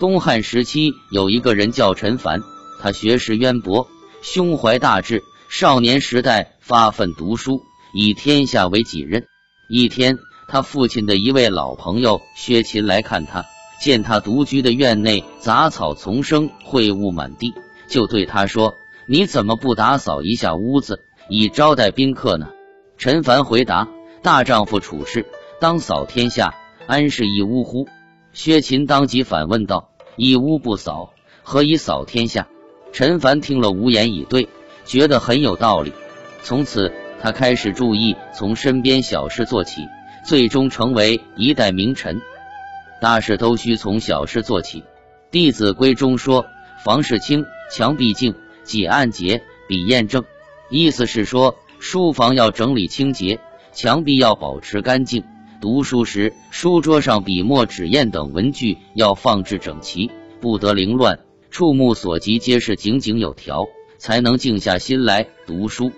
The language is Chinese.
东汉时期有一个人叫陈凡，他学识渊博，胸怀大志。少年时代发奋读书，以天下为己任。一天，他父亲的一位老朋友薛勤来看他，见他独居的院内杂草丛生，秽物满地，就对他说：“你怎么不打扫一下屋子，以招待宾客呢？”陈凡回答：“大丈夫处世，当扫天下，安是一屋乎？”薛勤当即反问道：“一屋不扫，何以扫天下？”陈凡听了无言以对，觉得很有道理。从此，他开始注意从身边小事做起，最终成为一代名臣。大事都需从小事做起，《弟子规》中说：“房事清，墙壁净，几案洁，笔砚正。”意思是说，书房要整理清洁，墙壁要保持干净。读书时，书桌上笔墨纸砚等文具要放置整齐，不得凌乱，触目所及皆是井井有条，才能静下心来读书。